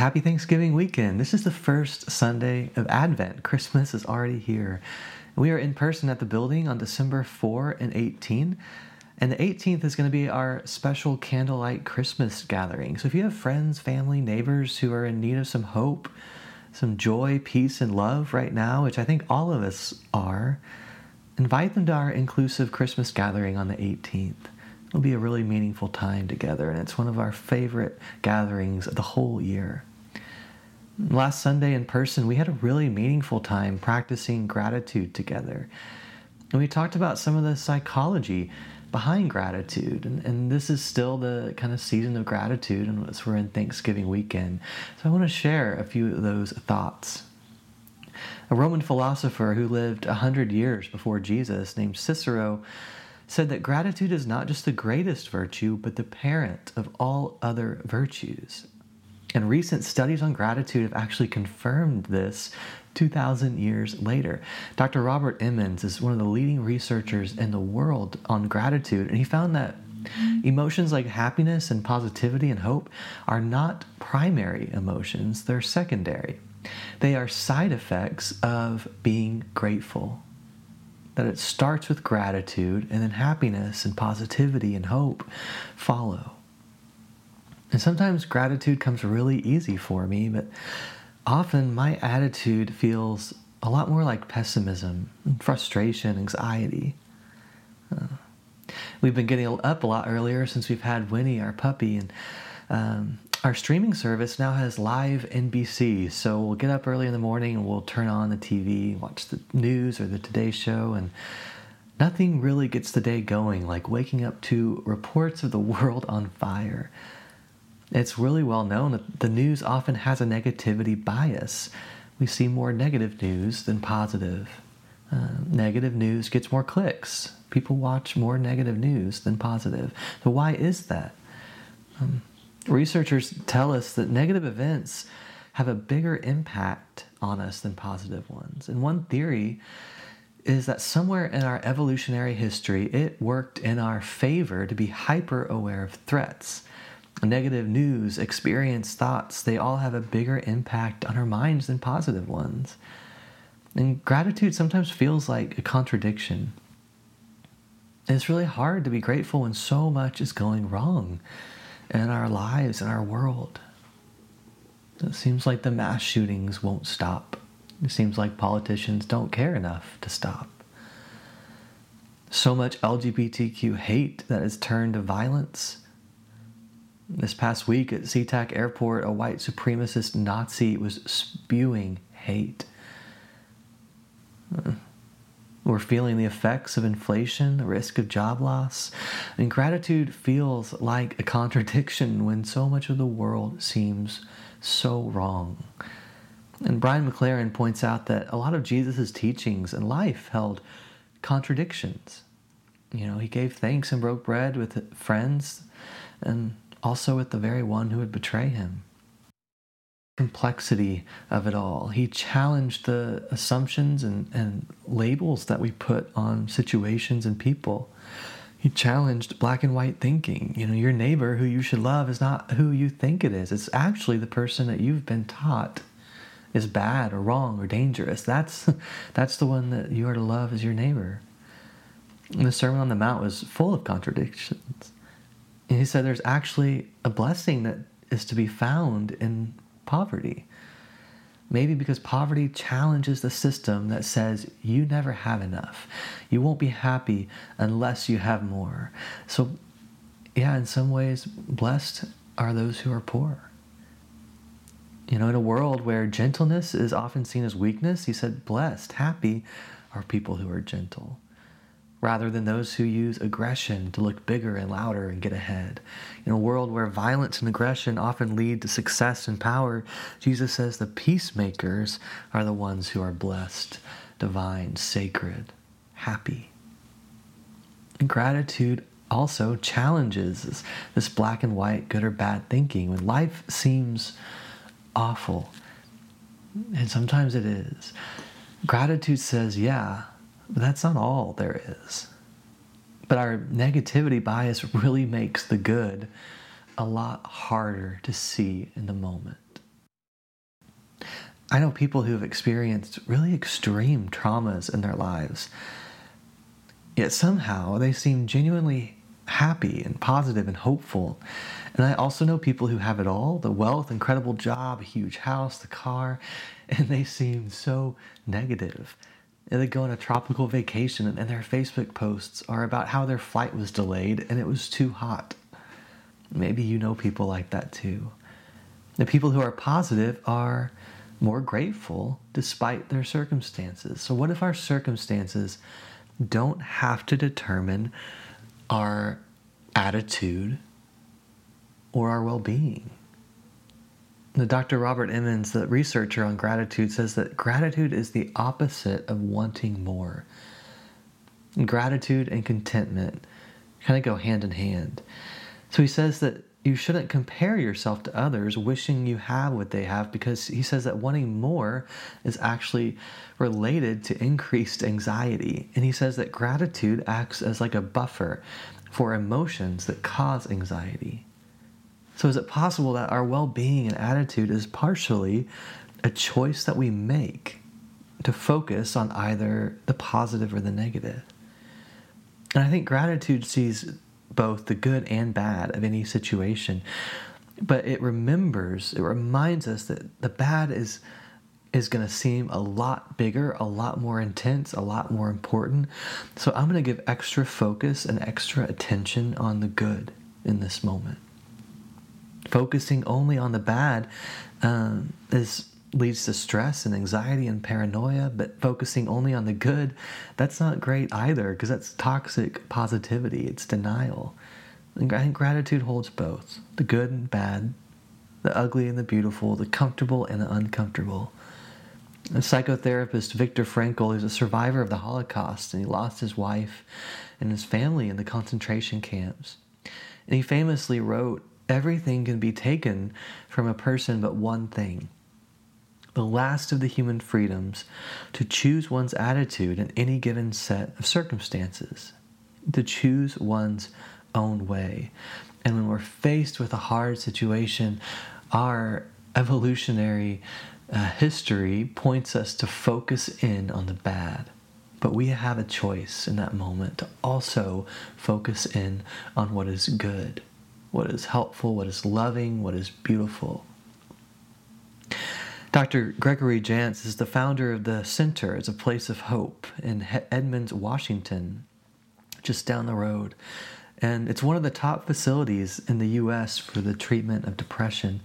Happy Thanksgiving weekend. This is the first Sunday of Advent. Christmas is already here. We are in person at the building on December 4 and 18. And the 18th is going to be our special candlelight Christmas gathering. So if you have friends, family, neighbors who are in need of some hope, some joy, peace, and love right now, which I think all of us are, invite them to our inclusive Christmas gathering on the 18th. It'll be a really meaningful time together, and it's one of our favorite gatherings of the whole year. Last Sunday in person, we had a really meaningful time practicing gratitude together. And we talked about some of the psychology behind gratitude. And, and this is still the kind of season of gratitude, and we're in Thanksgiving weekend. So I want to share a few of those thoughts. A Roman philosopher who lived 100 years before Jesus, named Cicero, said that gratitude is not just the greatest virtue, but the parent of all other virtues. And recent studies on gratitude have actually confirmed this 2,000 years later. Dr. Robert Emmons is one of the leading researchers in the world on gratitude, and he found that emotions like happiness and positivity and hope are not primary emotions, they're secondary. They are side effects of being grateful that it starts with gratitude and then happiness and positivity and hope follow. And sometimes gratitude comes really easy for me, but often my attitude feels a lot more like pessimism, frustration, anxiety. Uh, we've been getting up a lot earlier since we've had Winnie, our puppy, and um, our streaming service now has live NBC, so we'll get up early in the morning and we'll turn on the TV, watch the news or the Today Show, and nothing really gets the day going like waking up to reports of the world on fire. It's really well known that the news often has a negativity bias. We see more negative news than positive. Uh, negative news gets more clicks. People watch more negative news than positive. So, why is that? Um, Researchers tell us that negative events have a bigger impact on us than positive ones. And one theory is that somewhere in our evolutionary history, it worked in our favor to be hyper aware of threats. Negative news, experience, thoughts, they all have a bigger impact on our minds than positive ones. And gratitude sometimes feels like a contradiction. it's really hard to be grateful when so much is going wrong in our lives, in our world. It seems like the mass shootings won't stop. It seems like politicians don't care enough to stop. So much LGBTQ hate that has turned to violence. This past week at SeaTac Airport, a white supremacist Nazi was spewing hate. We're feeling the effects of inflation, the risk of job loss. And gratitude feels like a contradiction when so much of the world seems so wrong. And Brian McLaren points out that a lot of Jesus' teachings and life held contradictions. You know, he gave thanks and broke bread with friends and also with the very one who would betray him complexity of it all. He challenged the assumptions and, and labels that we put on situations and people. He challenged black and white thinking. You know, your neighbor who you should love is not who you think it is. It's actually the person that you've been taught is bad or wrong or dangerous. That's that's the one that you are to love as your neighbor. And the Sermon on the Mount was full of contradictions. And he said there's actually a blessing that is to be found in poverty. Maybe because poverty challenges the system that says you never have enough. You won't be happy unless you have more. So, yeah, in some ways, blessed are those who are poor. You know, in a world where gentleness is often seen as weakness, he said, blessed, happy are people who are gentle rather than those who use aggression to look bigger and louder and get ahead. In a world where violence and aggression often lead to success and power, Jesus says the peacemakers are the ones who are blessed, divine, sacred, happy. And gratitude also challenges this black and white, good or bad thinking when life seems awful. And sometimes it is. Gratitude says, yeah, but that's not all there is. But our negativity bias really makes the good a lot harder to see in the moment. I know people who have experienced really extreme traumas in their lives, yet somehow they seem genuinely happy and positive and hopeful. And I also know people who have it all the wealth, incredible job, a huge house, the car, and they seem so negative. They go on a tropical vacation, and their Facebook posts are about how their flight was delayed and it was too hot. Maybe you know people like that too. The people who are positive are more grateful despite their circumstances. So, what if our circumstances don't have to determine our attitude or our well being? Dr. Robert Emmons, the researcher on gratitude, says that gratitude is the opposite of wanting more. Gratitude and contentment kind of go hand in hand. So he says that you shouldn't compare yourself to others wishing you have what they have because he says that wanting more is actually related to increased anxiety. And he says that gratitude acts as like a buffer for emotions that cause anxiety. So, is it possible that our well being and attitude is partially a choice that we make to focus on either the positive or the negative? And I think gratitude sees both the good and bad of any situation. But it remembers, it reminds us that the bad is is going to seem a lot bigger, a lot more intense, a lot more important. So I'm going to give extra focus and extra attention on the good in this moment. Focusing only on the bad um, is leads to stress and anxiety and paranoia, but focusing only on the good, that's not great either because that's toxic positivity, it's denial. And I think gratitude holds both the good and bad, the ugly and the beautiful, the comfortable and the uncomfortable. A psychotherapist Viktor Frankl is a survivor of the Holocaust and he lost his wife and his family in the concentration camps. And he famously wrote, Everything can be taken from a person but one thing the last of the human freedoms, to choose one's attitude in any given set of circumstances, to choose one's own way. And when we're faced with a hard situation, our evolutionary uh, history points us to focus in on the bad. But we have a choice in that moment to also focus in on what is good, what is helpful, what is loving, what is beautiful. Dr. Gregory Jantz is the founder of the Center as a Place of Hope in Edmonds, Washington, just down the road. And it's one of the top facilities in the U.S. for the treatment of depression.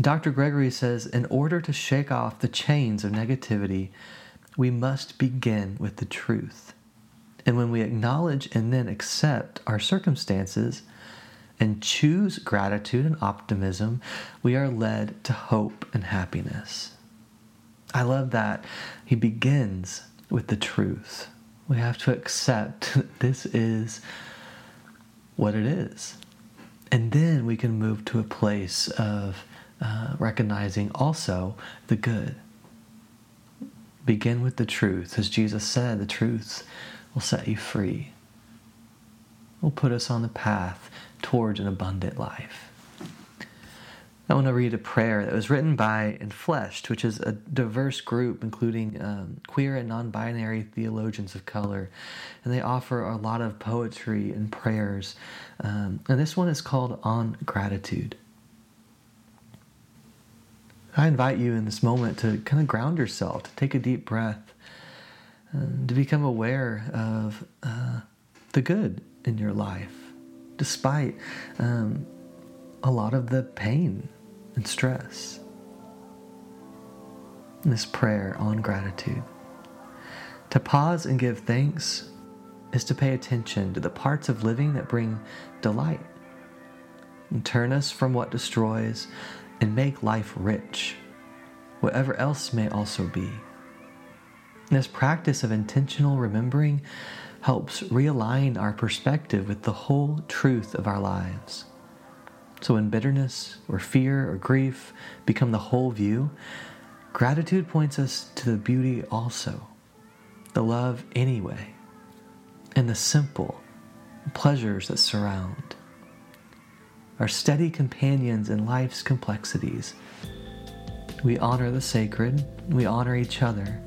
Dr. Gregory says in order to shake off the chains of negativity, we must begin with the truth. And when we acknowledge and then accept our circumstances, and choose gratitude and optimism, we are led to hope and happiness. I love that he begins with the truth. We have to accept that this is what it is. And then we can move to a place of uh, recognizing also the good. Begin with the truth. As Jesus said, the truth will set you free, will put us on the path towards an abundant life. I want to read a prayer that was written by Enfleshed, which is a diverse group including um, queer and non binary theologians of color. And they offer a lot of poetry and prayers. Um, and this one is called On Gratitude. I invite you in this moment to kind of ground yourself, to take a deep breath, to become aware of uh, the good in your life despite um, a lot of the pain and stress. This prayer on gratitude. To pause and give thanks is to pay attention to the parts of living that bring delight and turn us from what destroys and make life rich, whatever else may also be. This practice of intentional remembering helps realign our perspective with the whole truth of our lives. So, when bitterness or fear or grief become the whole view, gratitude points us to the beauty also, the love anyway, and the simple pleasures that surround. Our steady companions in life's complexities. We honor the sacred. We honor each other.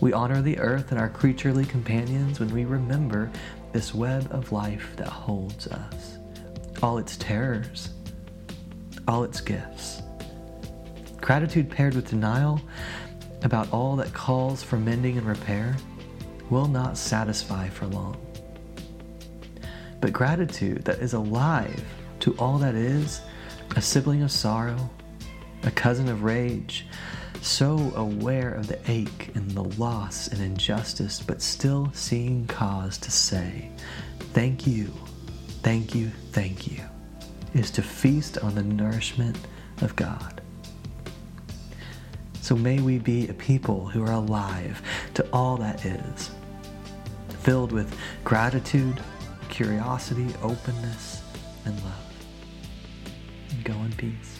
We honor the earth and our creaturely companions when we remember this web of life that holds us, all its terrors, all its gifts. Gratitude paired with denial about all that calls for mending and repair will not satisfy for long. But gratitude that is alive to all that is a sibling of sorrow, a cousin of rage, so aware of the ache and the loss and injustice, but still seeing cause to say, Thank you, thank you, thank you, is to feast on the nourishment of God. So may we be a people who are alive to all that is, filled with gratitude, curiosity, openness, and love. And go in peace.